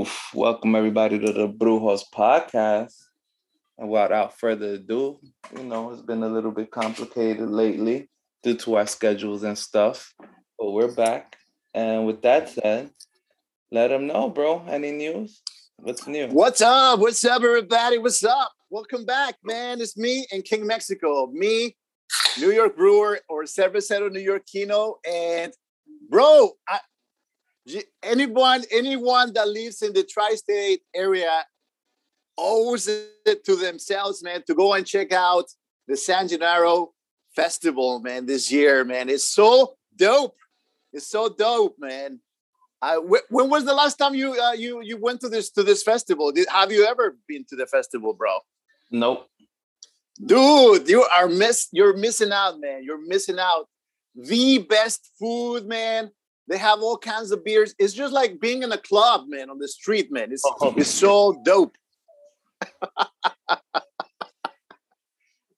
Oof. Welcome everybody to the Brujos podcast. And without further ado, you know, it's been a little bit complicated lately due to our schedules and stuff. But we're back. And with that said, let them know, bro. Any news? What's new? What's up? What's up, everybody? What's up? Welcome back, man. It's me and King Mexico. Me, New York Brewer or Cervecero New Yorkino. And bro, I, anyone anyone that lives in the tri-state area owes it to themselves, man, to go and check out the San Gennaro Festival, man, this year, man. It's so dope. It's so dope, man. I, when was the last time you uh, you you went to this to this festival? Did, have you ever been to the festival, bro? Nope. Dude, you are miss you're missing out, man. You're missing out. The best food, man. They have all kinds of beers. It's just like being in a club, man, on the street, man. It's oh. it's so dope.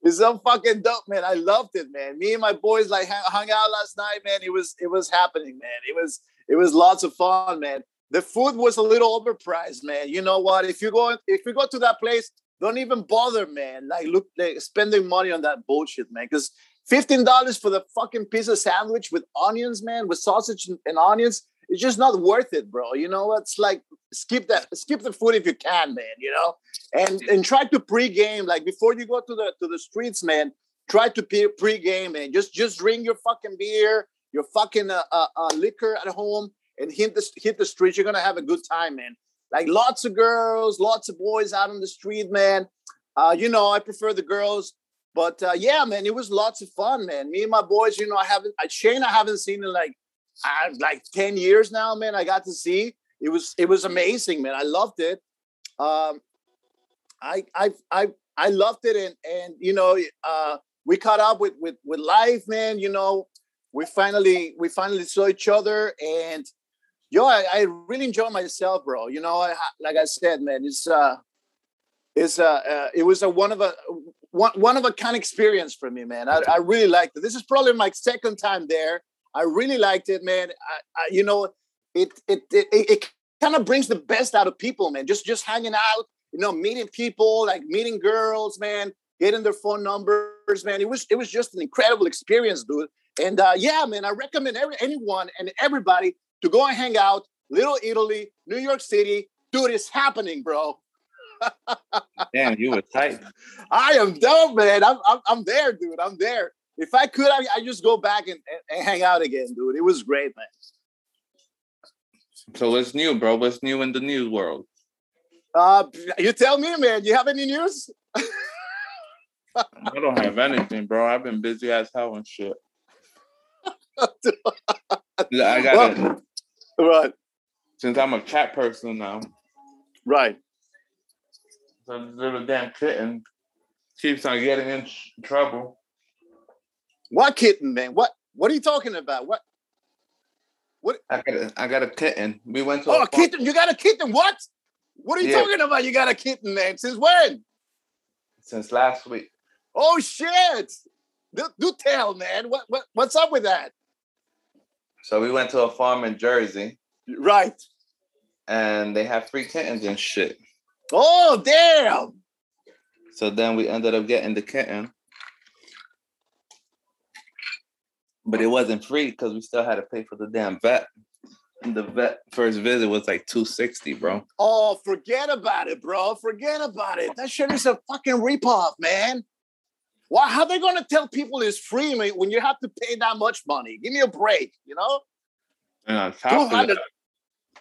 it's so fucking dope, man. I loved it, man. Me and my boys like hung out last night, man. It was it was happening, man. It was it was lots of fun, man. The food was a little overpriced, man. You know what? If you go if you go to that place, don't even bother, man. Like look, like spending money on that bullshit, man. Because fifteen dollars for the fucking pizza sandwich with onions, man, with sausage and onions. It's just not worth it, bro. You know, it's like skip that, skip the food if you can, man. You know, and and try to pre-game like before you go to the to the streets, man. Try to pre-game, man. Just just drink your fucking beer your fucking uh, uh, uh, liquor at home and hit the hit the streets. You're gonna have a good time, man. Like lots of girls, lots of boys out on the street, man. Uh, you know, I prefer the girls, but uh, yeah, man, it was lots of fun, man. Me and my boys, you know, I haven't I, Shane, I haven't seen in like uh, like ten years now, man. I got to see it was it was amazing, man. I loved it. Um, I I I I loved it, and and you know, uh, we caught up with with with life, man. You know, we finally we finally saw each other and yo I, I really enjoy myself bro you know I, like i said man it's uh it's uh, uh it was a one of a one, one of a kind experience for me man I, I really liked it this is probably my second time there i really liked it man I, I you know it it it, it, kind of brings the best out of people man just just hanging out you know meeting people like meeting girls man getting their phone numbers man it was it was just an incredible experience dude and uh, yeah, man, I recommend every, anyone and everybody to go and hang out. Little Italy, New York City. Dude, it's happening, bro. Damn, you were tight. I am dope, man. I'm, I'm, I'm there, dude. I'm there. If I could, I, I just go back and, and, and hang out again, dude. It was great, man. So what's new, bro? What's new in the news world? Uh, you tell me, man. You have any news? I don't have anything, bro. I've been busy as hell and shit. I got it. Right. Since I'm a chat person now. Right. So this little damn kitten keeps on getting in trouble. What kitten, man? What What are you talking about? What? What? I got a, I got a kitten. We went to. Oh, a, a kitten! You got a kitten? What? What are you yeah. talking about? You got a kitten, man? Since when? Since last week. Oh shit! Do, do tell, man. What, what what's up with that? So we went to a farm in Jersey. Right. And they have free kittens and shit. Oh damn. So then we ended up getting the kitten. But it wasn't free because we still had to pay for the damn vet. And the vet first visit was like 260, bro. Oh, forget about it, bro. Forget about it. That shit is a fucking ripoff, man. Why? How are they going to tell people it's free when you have to pay that much money? Give me a break, you know?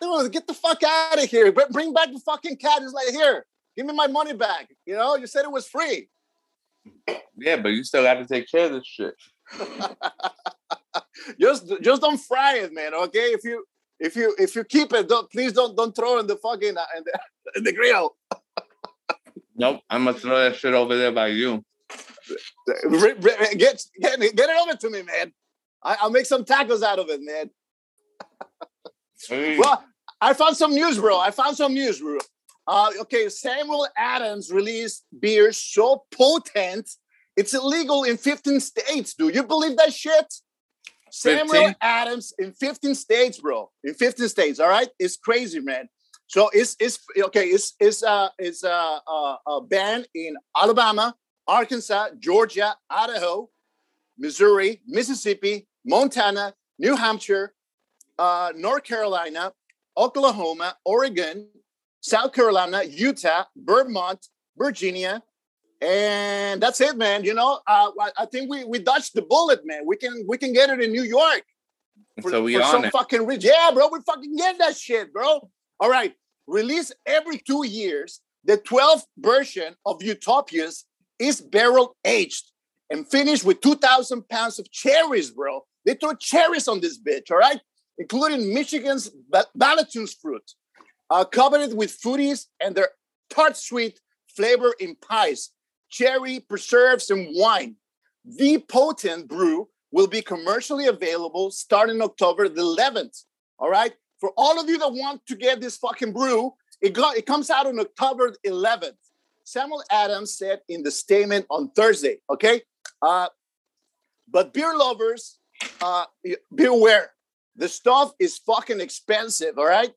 Yeah, Dude, get the fuck out of here. Bring back the fucking cat. It's like, here, give me my money back. You know, you said it was free. Yeah, but you still got to take care of this shit. just just don't fry it, man. Okay, if you if you if you keep it, don't please don't don't throw in the fucking uh, in the, in the grill. nope, I'm gonna throw that shit over there by you. Get, get, get it over to me, man. I, will make some tacos out of it, man. hey. Well, I found some news, bro. I found some news, bro. Uh, okay, Samuel Adams released beer so potent it's illegal in 15 states. Do you believe that shit? 15? Samuel Adams in 15 states, bro. In 15 states, all right? It's crazy, man. So it's it's okay. It's it's uh it's uh, uh, a band in Alabama, Arkansas, Georgia, Idaho, Missouri, Mississippi, Montana, New Hampshire, uh, North Carolina, Oklahoma, Oregon, South Carolina, Utah, Vermont, Virginia, and that's it, man. You know, uh, I, think we we dodged the bullet, man. We can we can get it in New York. For, so we for on some it. fucking rich, yeah, bro. We fucking get that shit, bro. All right, release every two years. The 12th version of Utopias is barrel aged and finished with 2,000 pounds of cherries, bro. They throw cherries on this bitch, all right? Including Michigan's Balatons fruit, covered with fruities and their tart sweet flavor in pies cherry, preserves, and wine. The potent brew will be commercially available starting October the 11th. All right. For all of you that want to get this fucking brew, it, got, it comes out on October 11th. Samuel Adams said in the statement on Thursday. Okay. Uh, but beer lovers, uh, beware. The stuff is fucking expensive. All right.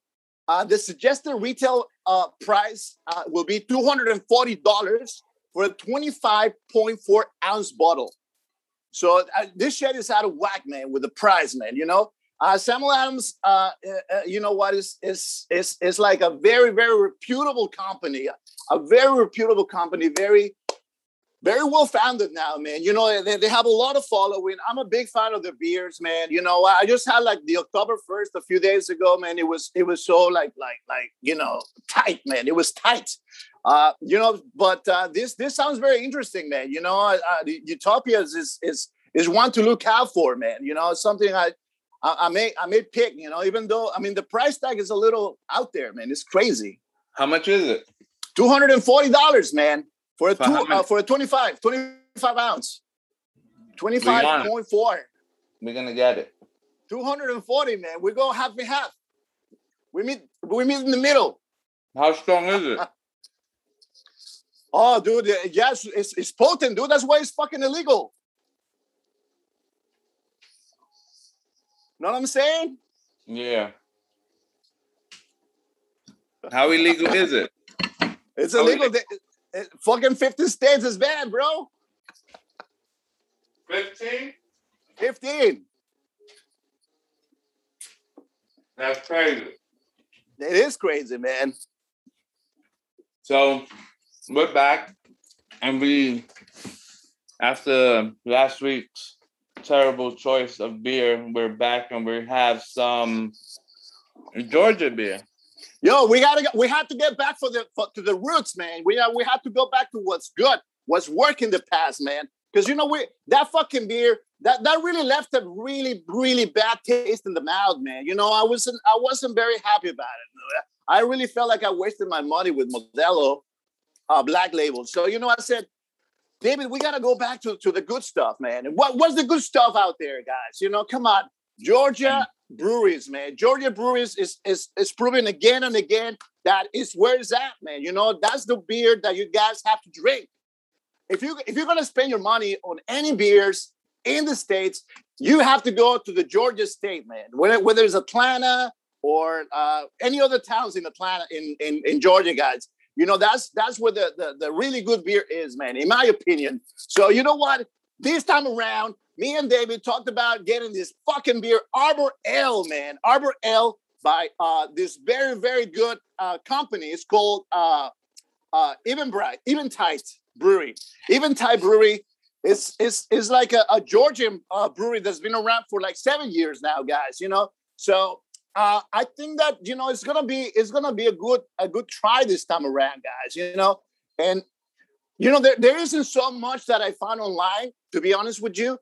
Uh, the suggested retail uh, price uh, will be $240 for a 25.4 ounce bottle. So uh, this shit is out of whack, man, with the price, man. You know, uh, Samuel Adams, uh, you know what is is is is like a very very reputable company, a very reputable company, very very well founded now, man. You know, they, they have a lot of following. I'm a big fan of their beers, man. You know, I just had like the October first a few days ago, man. It was it was so like like like you know tight, man. It was tight. Uh, you know, but uh, this this sounds very interesting, man. You know, uh, Utopias is is is one to look out for, man. You know, something I, I I, may I may pick. You know, even though I mean the price tag is a little out there, man. It's crazy. How much is it? Two hundred and forty dollars, man, for a two, uh, for a 25, 25 ounce, twenty five point four. We're gonna get it. Two hundred and forty, man. We go half and half. We meet we meet in the middle. How strong is it? Oh, dude, yes, it's, it's potent, dude. That's why it's fucking illegal. Know what I'm saying? Yeah. How illegal is it? It's illegal. It, it, fucking 50 states is bad, bro. 15? 15. That's crazy. It is crazy, man. So we're back, and we, after last week's terrible choice of beer, we're back and we have some Georgia beer. Yo, we gotta we have to get back for the for, to the roots, man. We uh, we have to go back to what's good, what's working in the past, man. Because you know we that fucking beer that that really left a really really bad taste in the mouth, man. You know I wasn't I wasn't very happy about it. I really felt like I wasted my money with Modelo uh, black label. So you know, I said, David, we got to go back to, to the good stuff, man. And what what's the good stuff out there, guys? You know, come on, Georgia breweries, man. Georgia breweries is is is proving again and again that is where it's at, man. You know, that's the beer that you guys have to drink. If you if you're gonna spend your money on any beers in the states, you have to go to the Georgia state, man. Whether, whether it's Atlanta or uh, any other towns in Atlanta in, in in Georgia, guys. You know, that's that's where the, the, the really good beer is, man, in my opinion. So you know what? This time around, me and David talked about getting this fucking beer, Arbor Ale, man. Arbor Ale by uh, this very, very good uh, company. It's called uh, uh, Even Bright, Eventide Brewery. Eventide Brewery is is is like a, a Georgian uh, brewery that's been around for like seven years now, guys. You know, so uh, I think that you know it's gonna be it's gonna be a good a good try this time around, guys. You know, and you know there, there isn't so much that I found online. To be honest with you,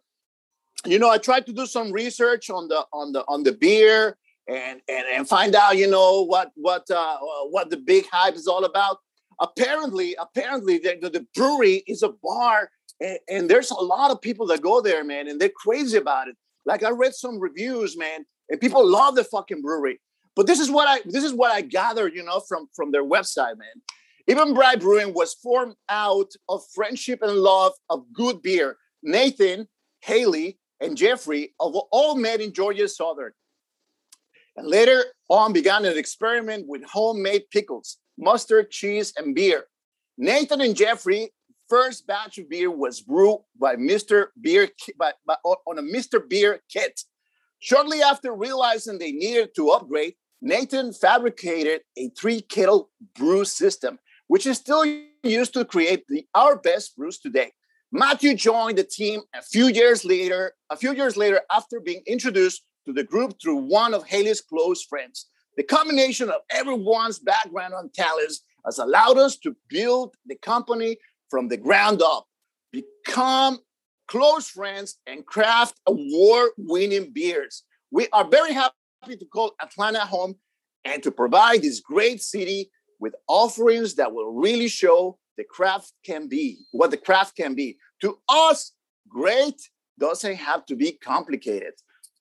you know I tried to do some research on the on the on the beer and and and find out you know what what uh, what the big hype is all about. Apparently, apparently the, the, the brewery is a bar, and, and there's a lot of people that go there, man, and they're crazy about it. Like I read some reviews, man and people love the fucking brewery. But this is what I this is what I gathered, you know, from from their website, man. Even Bright Brewing was formed out of friendship and love of good beer. Nathan, Haley, and Jeffrey of all met in Georgia Southern. and later on began an experiment with homemade pickles, mustard, cheese, and beer. Nathan and Jeffrey first batch of beer was brewed by Mr. Beer by, by, on a Mr. Beer kit. Shortly after realizing they needed to upgrade, Nathan fabricated a three kettle brew system, which is still used to create the our best brews today. Matthew joined the team a few years later, a few years later after being introduced to the group through one of Haley's close friends. The combination of everyone's background and talents has allowed us to build the company from the ground up, become close friends, and craft award winning beers. We are very happy to call Atlanta home and to provide this great city with offerings that will really show the craft can be, what the craft can be. To us, great doesn't have to be complicated.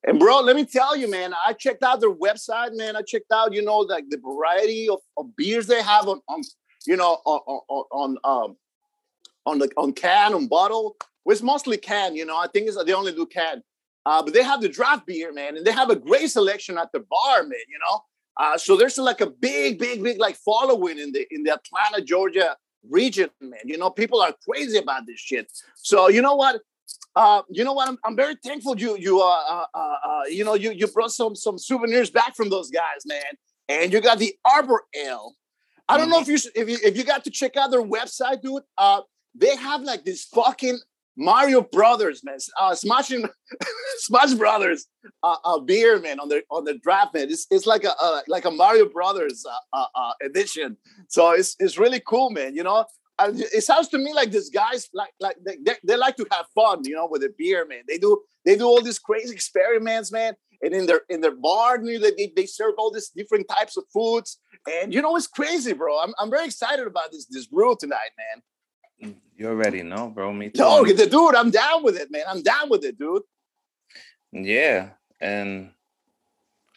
And bro, let me tell you, man, I checked out their website, man. I checked out, you know, like the variety of, of beers they have on, on you know, on on, on um on the on can on bottle. Well, it's mostly can, you know. I think it's they only do can. Uh, but they have the draft beer, man, and they have a great selection at the bar, man. You know, uh, so there's like a big, big, big like following in the in the Atlanta, Georgia region, man. You know, people are crazy about this shit. So you know what? Uh, you know what? I'm, I'm very thankful you you uh, uh, uh, uh you know you you brought some some souvenirs back from those guys, man. And you got the Arbor Ale. I don't know mm-hmm. if you if you if you got to check out their website, dude. Uh, they have like this fucking Mario Brothers, man, uh, smashing Smash Brothers uh, uh, beer, man, on the on the draft, man. It's, it's like a uh, like a Mario Brothers uh, uh, uh, edition. So it's it's really cool, man. You know, it sounds to me like these guys like like they, they, they, like to have fun, you know, with the beer, man. They do they do all these crazy experiments, man. And in their in their bar, they, they serve all these different types of foods. And you know, it's crazy, bro. I'm, I'm very excited about this this brew tonight, man. You already know, bro. Me too. No, the dude, I'm down with it, man. I'm down with it, dude. Yeah, and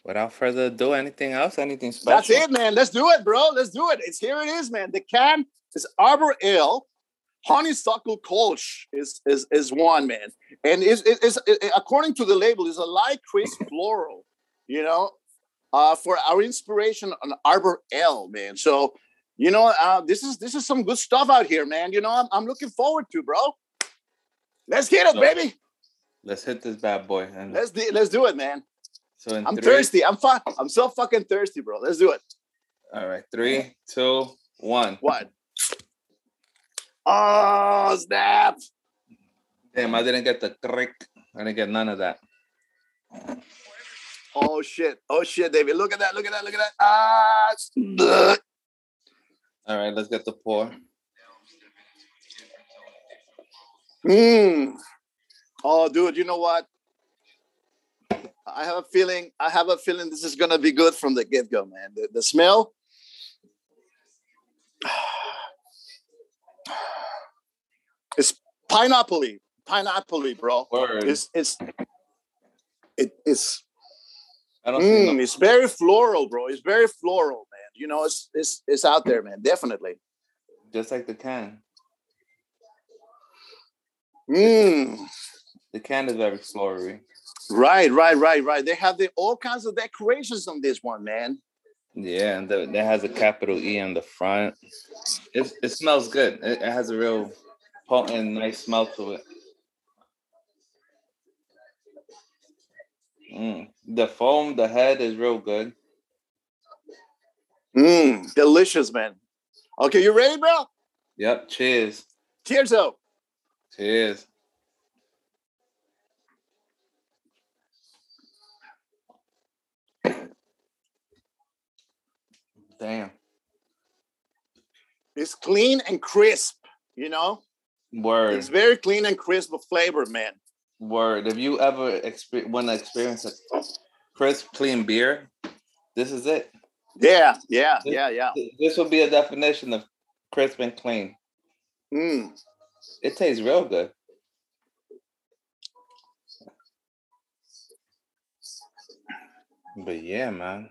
without further ado, anything else? Anything special? That's it, man. Let's do it, bro. Let's do it. It's here. It is, man. The can is Arbor Ale. Honeysuckle Kolsch is is is one man, and is is according to the label is a light crisp floral. You know, uh, for our inspiration on Arbor Ale, man. So you know, uh, this is this is some good stuff out here, man. You know, I'm, I'm looking forward to, bro. Let's get it, so, baby. Let's hit this bad boy. And let's do, let's do it, man. So I'm three, thirsty. I'm fine. I'm so fucking thirsty, bro. Let's do it. All right, three, two, one. What? Oh snap! Damn, I didn't get the trick. I didn't get none of that. Oh shit! Oh shit, David! Look at that! Look at that! Look at that! Ah! All right, let's get the pour. Mmm. Oh, dude, you know what? I have a feeling. I have a feeling this is gonna be good from the get go, man. The, the smell. It's pineapple pineapple bro. Word. It's it's it, it's. I don't mm, it's very floral, bro. It's very floral, man you know, it's it's it's out there, man. Definitely. Just like the can. Mm. The can is very flowery. Right, right, right, right. They have the, all kinds of decorations on this one, man. Yeah, and the, that has a capital E on the front. It, it smells good. It, it has a real potent, nice smell to it. Mm. The foam, the head is real good. Mmm, delicious, man. Okay, you ready, bro? Yep. Cheers. Cheers, though. Cheers. Damn. It's clean and crisp, you know? Word. It's very clean and crisp of flavor, man. Word. Have you ever exper- want to experience a crisp, clean beer? This is it. Yeah, yeah, this, yeah, yeah. This would be a definition of crisp and clean. Mm. It tastes real good. But yeah, man.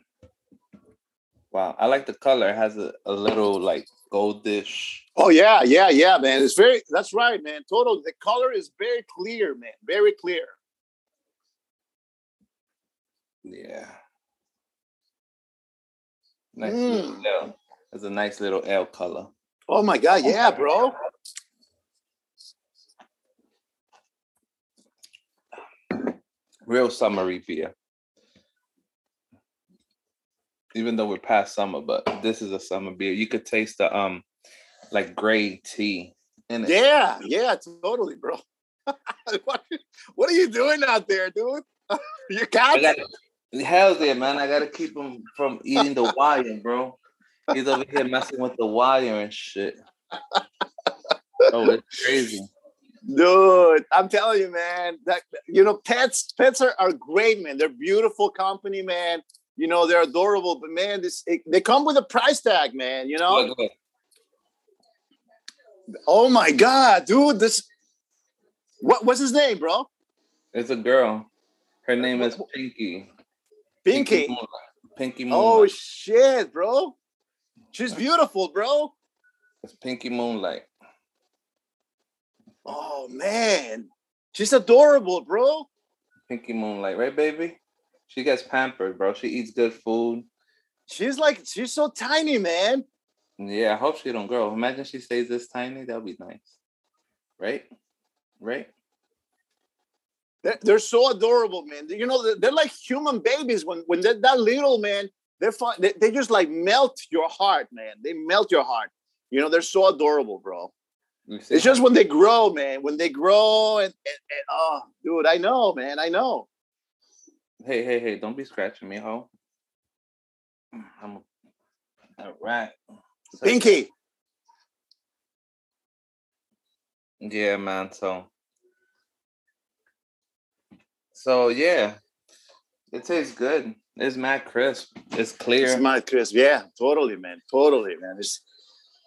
Wow, I like the color. It has a, a little like goldish. Oh yeah, yeah, yeah, man. It's very. That's right, man. Total. The color is very clear, man. Very clear. Yeah. Nice mm. little It's a nice little L color. Oh my god, yeah, bro. Real summery beer. Even though we're past summer, but this is a summer beer. You could taste the um like gray tea in it. Yeah, yeah, totally, bro. what, are you doing out there, dude? You're got Hell's yeah, man. I gotta keep him from eating the wire, bro. He's over here messing with the wire and shit. oh, it's crazy. Dude, I'm telling you, man, that you know, pets, pets are, are great, man. They're beautiful company, man. You know, they're adorable, but man, this it, they come with a price tag, man. You know. Oh my god, dude! This what what's his name, bro? It's a girl. Her uh, name is Pinky. Pinky. Pinky Pinky Moonlight. Oh shit, bro. She's beautiful, bro. It's Pinky Moonlight. Oh man. She's adorable, bro. Pinky Moonlight, right, baby? She gets pampered, bro. She eats good food. She's like, she's so tiny, man. Yeah, I hope she don't grow. Imagine she stays this tiny. That'll be nice. Right? Right? They're, they're so adorable, man. You know, they're, they're like human babies when when they're that little, man. They're fun. They, they just like melt your heart, man. They melt your heart. You know, they're so adorable, bro. It's just when they grow, man. When they grow, and, and, and oh, dude, I know, man. I know. Hey, hey, hey! Don't be scratching me, ho. I'm a, a rat. Pinky. Yeah, man. So so yeah, it tastes good. It's mad crisp. It's clear. It's mad crisp. Yeah, totally, man. Totally, man. It's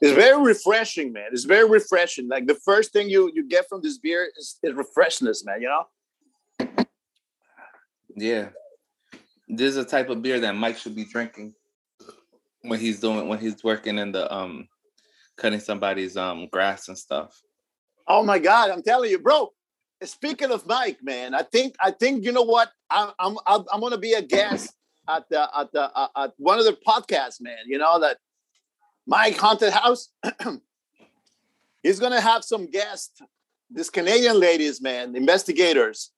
it's very refreshing, man. It's very refreshing. Like the first thing you you get from this beer is, is refreshness, man. You know. Yeah, this is a type of beer that Mike should be drinking when he's doing when he's working in the um cutting somebody's um grass and stuff. Oh my god, I'm telling you, bro speaking of Mike, man, I think I think you know what I'm I'm I'm gonna be a guest at the at the uh, at one of the podcasts, man. You know that Mike Haunted House. he's gonna have some guests, these Canadian ladies, man, investigators.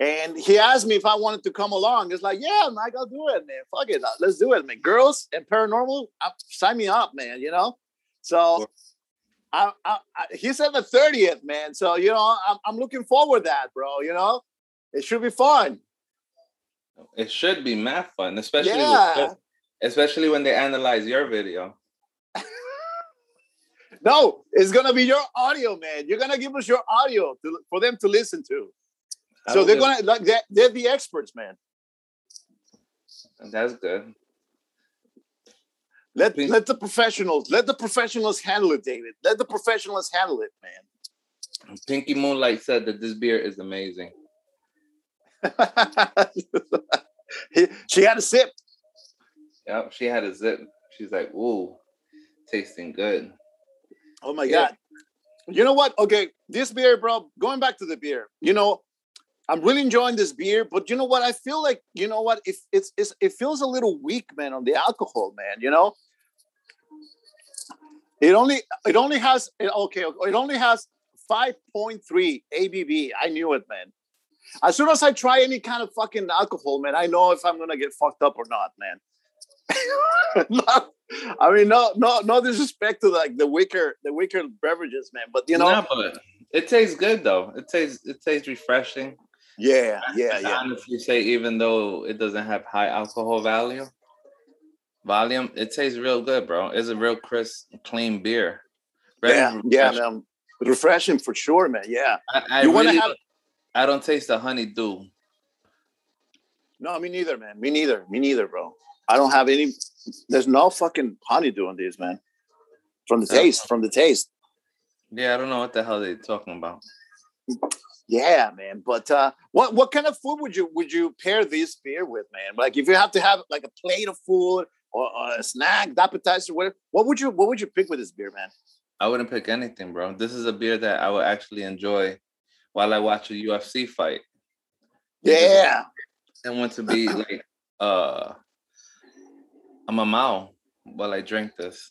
And he asked me if I wanted to come along. It's like, yeah, Mike, I'll do it, man. Fuck it, let's do it, man. Girls and paranormal, uh, sign me up, man. You know. So I, I, I, he said the 30th, man. So, you know, I'm, I'm looking forward to that, bro. You know, it should be fun. It should be math fun, especially yeah. with, especially when they analyze your video. no, it's gonna be your audio, man. You're gonna give us your audio to, for them to listen to. So they're gonna like they're, they're the experts, man. That's good. Let let the professionals let the professionals handle it, David. Let the professionals handle it, man. Pinky Moonlight said that this beer is amazing. she had a sip. Yep, she had a sip. She's like, "Ooh, tasting good." Oh my yeah. god! You know what? Okay, this beer, bro. Going back to the beer, you know, I'm really enjoying this beer, but you know what? I feel like you know what? If it's, it's it feels a little weak, man, on the alcohol, man. You know, it only it only has okay. It only has 5.3 ABV. I knew it, man. As soon as I try any kind of fucking alcohol, man, I know if I'm gonna get fucked up or not, man. I mean, no, no, no disrespect to like the weaker, the weaker beverages, man. But you know, no, but it tastes good though. It tastes, it tastes refreshing. Yeah, yeah, I yeah. Honestly, say even though it doesn't have high alcohol value, volume. It tastes real good, bro. It's a real crisp, clean beer. Very yeah, yeah, man. Refreshing for sure, man. Yeah. I, I you want to have? I don't taste the honeydew. No, me neither, man. Me neither. Me neither, bro. I don't have any. There's no fucking honeydew on these, man. From the taste, from the taste. Yeah, I don't know what the hell they're talking about. Yeah, man. But uh, what what kind of food would you would you pair this beer with, man? Like if you have to have like a plate of food or, or a snack, appetizer, whatever. What would you What would you pick with this beer, man? I wouldn't pick anything, bro. This is a beer that I would actually enjoy while I watch a UFC fight. Yeah. And want to be like uh I'm a Mao. while I drink this.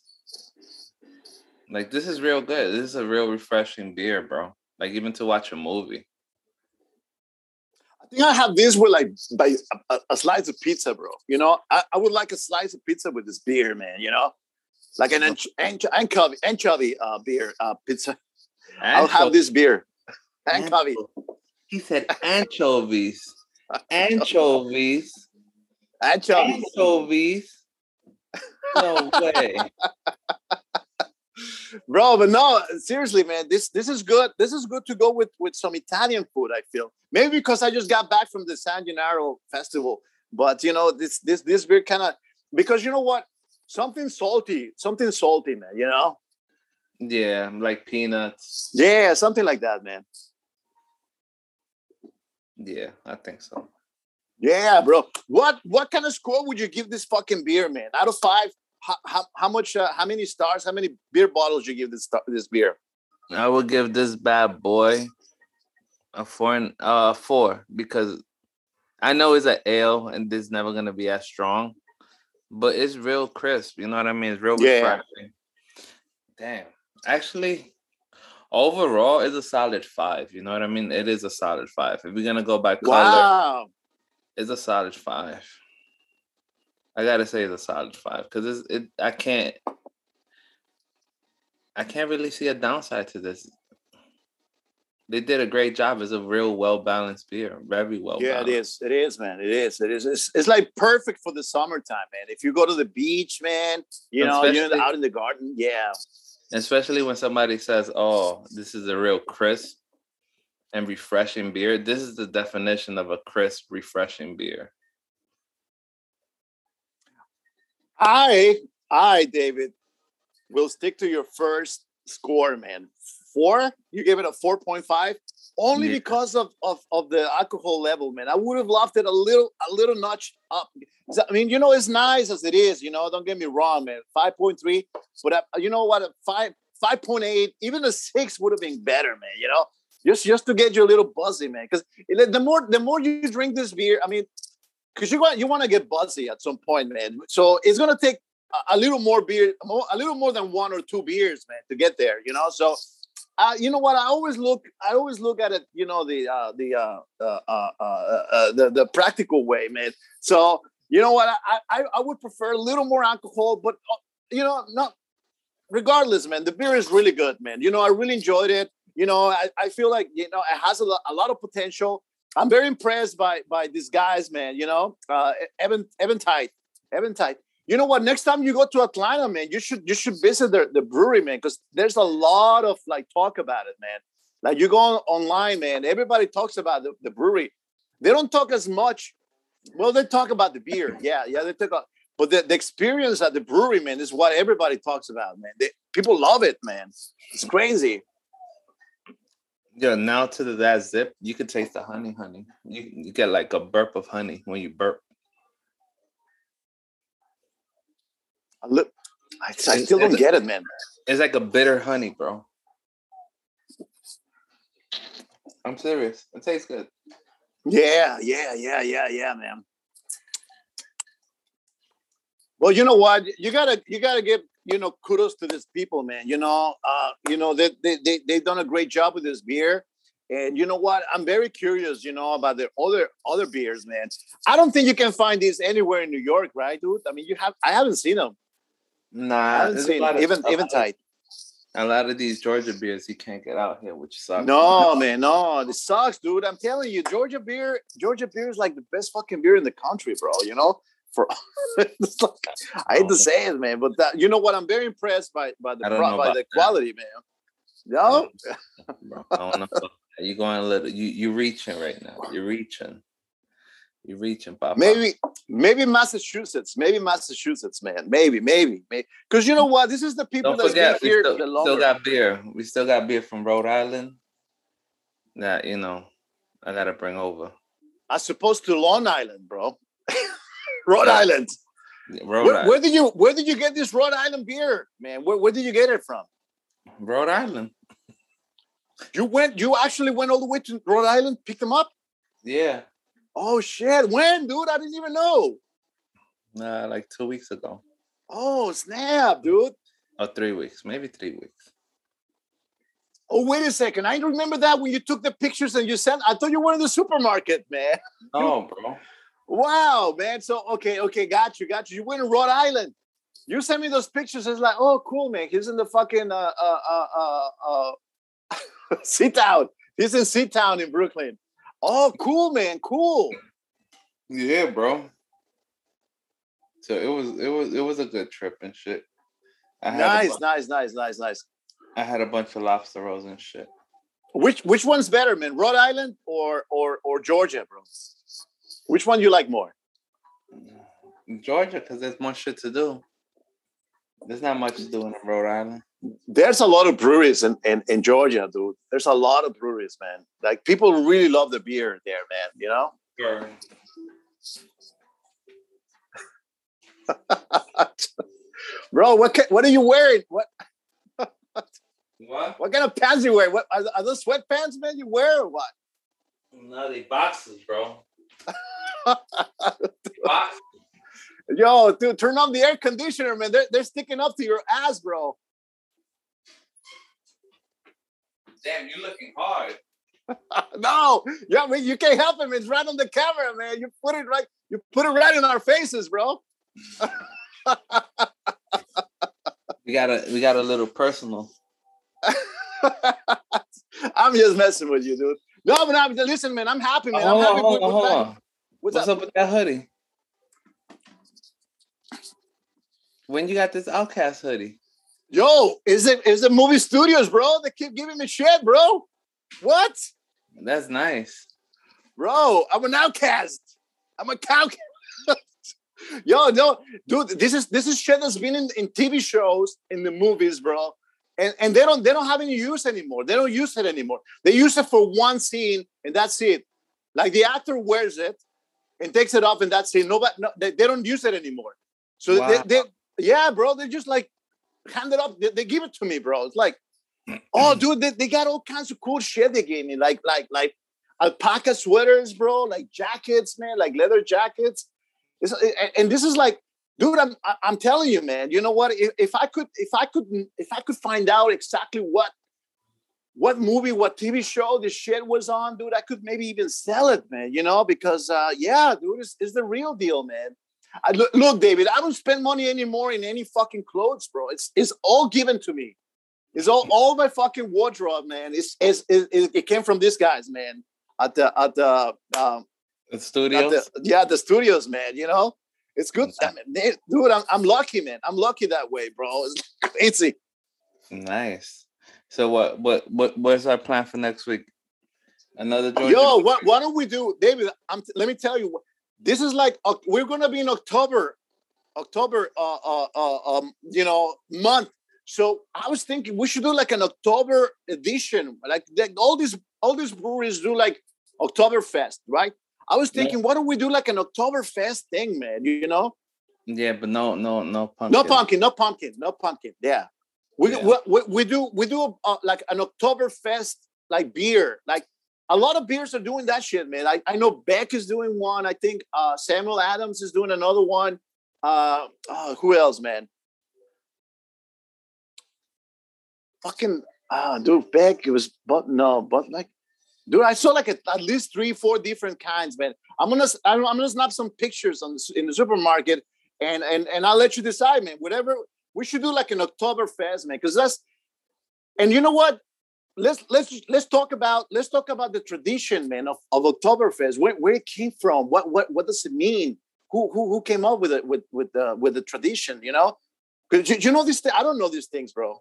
Like this is real good. This is a real refreshing beer, bro. Like even to watch a movie. I think I have this with like a, a slice of pizza, bro. You know, I, I would like a slice of pizza with this beer, man. You know, like an anch- anch- anchovy anchovy uh, beer uh, pizza. I'll have this beer. Anchovy. He said anchovies. Anchovies. Anchovies. Anchovies. No way. Bro, but no, seriously, man, this this is good. This is good to go with with some Italian food. I feel maybe because I just got back from the San Gennaro festival, but you know this this this beer kind of because you know what, something salty, something salty, man. You know, Yeah, like peanuts. yeah, something like that, man. Yeah, I think so. Yeah, bro. What what kind of score would you give this fucking beer, man? Out of five, how how, how much? Uh, how many stars? How many beer bottles you give this this beer? I would give this bad boy a four and uh four because I know it's an ale and this is never gonna be as strong, but it's real crisp. You know what I mean? It's real Yeah. Damn. Actually, overall, it's a solid five. You know what I mean? It is a solid five. If we're gonna go by color, Wow. it's a solid five. I gotta say it's a solid five because it's it. I can't. I can't really see a downside to this. They did a great job. It's a real well balanced beer, very well. Yeah, it is. It is, man. It is. It is. It's, it's like perfect for the summertime, man. If you go to the beach, man, you know, you're Especially- out in the garden. Yeah. Especially when somebody says, "Oh, this is a real crisp and refreshing beer." This is the definition of a crisp, refreshing beer. I, I, David, will stick to your first score, man. Four? You gave it a 4.5? Only Yeah. because of, of, of the alcohol level, man. I would have loved it a little, a little notch up. I mean, you know, it's nice as it is, you know, don't get me wrong, man. 5.3, but uh, you know what? A five, 5.8, even a six would have been better, man, you know? Just, just to get you a little buzzy, man. Because the more, the more you drink this beer, I mean, because you want you want to get buzzy at some point, man. So it's gonna take a, a little more beer, more, a little more than one or two beers, man, to get there. You know, so uh, you know what? I always look, I always look at it, you know, the uh, the uh, uh, uh, uh, uh, the the practical way, man. So you know what? I I, I would prefer a little more alcohol, but you know, not regardless, man. The beer is really good, man. You know, I really enjoyed it. You know, I, I feel like you know it has a, lo- a lot of potential. I'm very impressed by by these guys, man. You know, uh, Evan Eventide, Evan Tite. You know what? Next time you go to Atlanta, man, you should you should visit the, the brewery, man, because there's a lot of like talk about it, man. Like you go on, online, man. Everybody talks about the, the brewery. They don't talk as much. Well, they talk about the beer. Yeah, yeah, they talk about. But the, the experience at the brewery, man, is what everybody talks about, man. They, people love it, man. It's crazy. Yeah, now to the, that zip, you could taste the honey, honey. You, you get like a burp of honey when you burp. I, look, I, I still don't get it, man. It's like a bitter honey, bro. I'm serious. It tastes good. Yeah, yeah, yeah, yeah, yeah, man. Well, you know what? You gotta you gotta give you know kudos to these people, man. You know, uh, you know they they they they've done a great job with this beer. And you know what? I'm very curious, you know, about the other other beers, man. I don't think you can find these anywhere in New York, right, dude? I mean, you have I haven't seen them. I Nah, haven't seen them. of even stuff even tight. A lot of these Georgia beers you can't get out here, which sucks. No, man, no, this sucks, dude. I'm telling you, Georgia beer, Georgia beer is like the best fucking beer in the country, bro. You know, for it's like, I hate to oh. say it, man, but that you know what? I'm very impressed by by the pro- by the that. quality, man. No, bro. I don't know. about that. You going a little? You you reaching right now? You're reaching. You're reaching, Papa. maybe maybe Massachusetts, maybe Massachusetts, man, maybe maybe maybe because you know mm. what? This is the people Don't that's forget, been we here still, the still got beer. We still got beer from Rhode Island. That you know, I gotta bring over. As opposed to Long Island, bro. Rhode. Island. Rhode Where, Island. where did you where did you get this Rhode Island beer, man? Where, where did you get it from? Rhode Island. You went. You actually went all the way to Rhode Island, picked them up. Yeah. Oh shit! When, dude? I didn't even know. Uh, like two weeks ago. Oh snap, dude! Or three weeks, maybe three weeks. Oh wait a second! I remember that when you took the pictures and you sent. I thought you were in the supermarket, man. Oh, bro. Wow, man. So okay, okay, got you, got you. You went in Rhode Island. You sent me those pictures. It's like, oh, cool, man. He's in the fucking uh uh uh uh, uh Town. He's in Sea Town in Brooklyn. Oh, cool, man. Cool. Yeah, bro. So it was it was it was a good trip and shit. nice, bunch, nice, nice, nice, nice. I had a bunch of lobster rolls and shit. Which which one's better, man? Rhode Island or or or Georgia, bro? Which one you like more? Georgia, because there's more shit to do. There's not much to do in Rhode Island. There's a lot of breweries in, in, in Georgia, dude. There's a lot of breweries, man. Like people really love the beer there, man. You know? Sure. Bro, what can, what are you wearing? What? what? What kind of pants you wear? What are, are those sweatpants, man? You wear or what? No, they boxes, bro. Yo, dude, turn on the air conditioner, man. They're, they're sticking up to your ass, bro. Damn, you're looking hard. no, yeah, I mean you can't help it. It's right on the camera, man. You put it right, you put it right in our faces, bro. we got a we got a little personal. I'm just messing with you, dude. No, but I'm listen, man. I'm happy, man. I'm happy. Hold on, hold on. What's, What's up? up? with that hoodie? When you got this Outcast hoodie? Yo, is it is it movie studios, bro? They keep giving me shit, bro. What? That's nice. Bro, I'm an outcast. I'm a cow. Yo, no, dude, this is this is shit that's been in, in TV shows, in the movies, bro. And, and they don't they don't have any use anymore. They don't use it anymore. They use it for one scene and that's it. Like the actor wears it, and takes it off in that scene. Nobody, no, they, they don't use it anymore. So wow. they, they, yeah, bro, they just like hand it up. They, they, give it to me, bro. It's like, oh, dude, they, they got all kinds of cool shit they gave me, like like like alpaca sweaters, bro, like jackets, man, like leather jackets. It's, and this is like, dude, I'm I'm telling you, man. You know what? If, if I could, if I could, if I could find out exactly what what movie, what TV show this shit was on, dude, I could maybe even sell it, man, you know, because uh, yeah, dude, it's, it's the real deal, man. I, look, look, David, I don't spend money anymore in any fucking clothes, bro. It's it's all given to me. It's all all my fucking wardrobe, man. It's, it's, it, it came from these guys, man, at the at the um, the studios. The, yeah, the studios, man. You know, it's good, I mean, they, dude. I'm I'm lucky, man. I'm lucky that way, bro. It's crazy. Nice. So what what what what's our plan for next week? Another Georgia Yo, what why don't we do, David? I'm let me tell you, this is like we're gonna be in October, October, uh, uh, uh, um, you know, month. So I was thinking we should do like an October edition, like, like all these all these breweries do like Oktoberfest, right? I was thinking, yeah. why don't we do like an Oktoberfest thing, man? You, know? Yeah, but no, no, no pumpkin. No pumpkin, no pumpkin, no pumpkin. Yeah. We, yeah. we, we, do we do uh, like an Oktoberfest like beer. Like a lot of beers are doing that shit, man. I, I know Beck is doing one. I think uh, Samuel Adams is doing another one. Uh, uh, who else, man? Fucking uh, dude, Beck. It was but no, but like, dude, I saw like a, at least three, four different kinds, man. I'm gonna I'm, I'm gonna snap some pictures on the, in the supermarket, and and and I'll let you decide, man. Whatever we should do like an october fest man, because that's and you know what? Let's let's let's talk about let's talk about the tradition, man, of, of Oktoberfest. Where, where it came from? What what what does it mean? Who who who came up with it with with the with the tradition? You know, because you, you, know these. Th- I don't know these things, bro.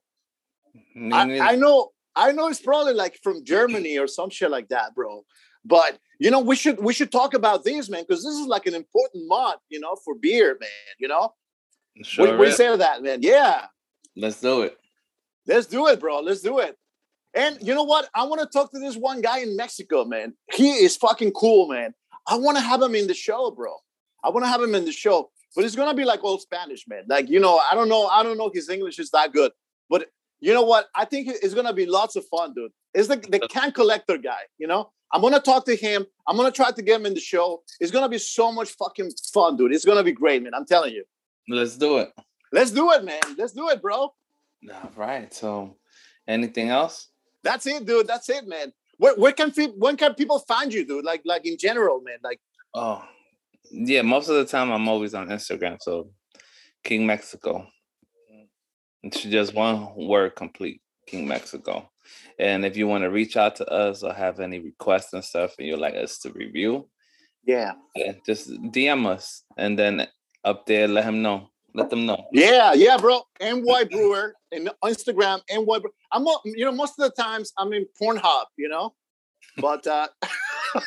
I, I know I know it's probably like from Germany or some shit like that, bro. But you know, we should we should talk about these, man, because this is like an important mod, you know, for beer, man. You know, Sure what, what do you say to that, man? Yeah. Let's do it. Let's do it, bro. Let's do it. And you know what? I want to talk to this one guy in Mexico, man. He is fucking cool, man. I want to have him in the show, bro. I want to have him in the show, but it's gonna be like old Spanish, man. Like you know, I don't know, I don't know if his English is that good, but you know what? I think it's gonna be lots of fun, dude. It's the the can collector guy. You know, I'm gonna talk to him. I'm gonna try to get him in the show. It's gonna be so much fucking fun, dude. It's gonna be great, man. I'm telling you. Let's do it. Let's do it, man. Let's do it, bro. All right. So, anything else? That's it, dude. That's it, man. Where, where can when can people find you, dude? Like like in general, man. Like oh yeah, most of the time I'm always on Instagram. So King Mexico. It's just one word complete, King Mexico. And if you want to reach out to us or have any requests and stuff and you'd like us to review, yeah, yeah just DM us and then up there let him know. Let them know. Yeah, yeah, bro. NY Brewer and Instagram, NY Brewer. I'm you know, most of the times I'm in Pornhub, you know, but uh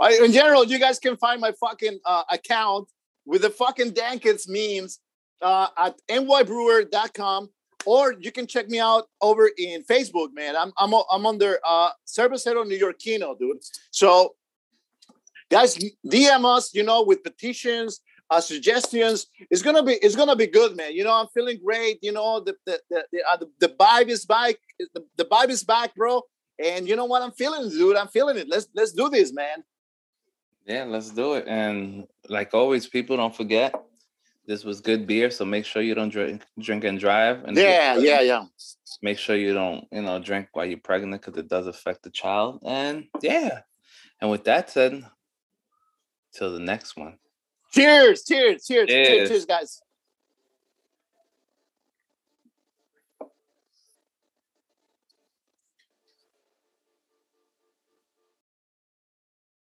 I, in general, you guys can find my fucking uh, account with the fucking Dankins memes uh, at nybrewer.com or you can check me out over in Facebook, man. I'm I'm I'm under uh Cervecero New Yorkino, dude. So guys, DM us, you know, with petitions, uh, suggestions. It's gonna be it's gonna be good, man. You know, I'm feeling great. You know, the the the the, uh, the, the vibe is back. The, the vibe is back, bro. And you know what? I'm feeling, dude. I'm feeling it. Let's let's do this, man. Yeah, let's do it. And like always, people don't forget this was good beer. So make sure you don't drink drink and drive. And yeah, yeah, yeah. Make sure you don't you know drink while you're pregnant because it does affect the child. And yeah. And with that said, till the next one. Cheers! Cheers! Cheers! Cheers! Cheers, cheers guys.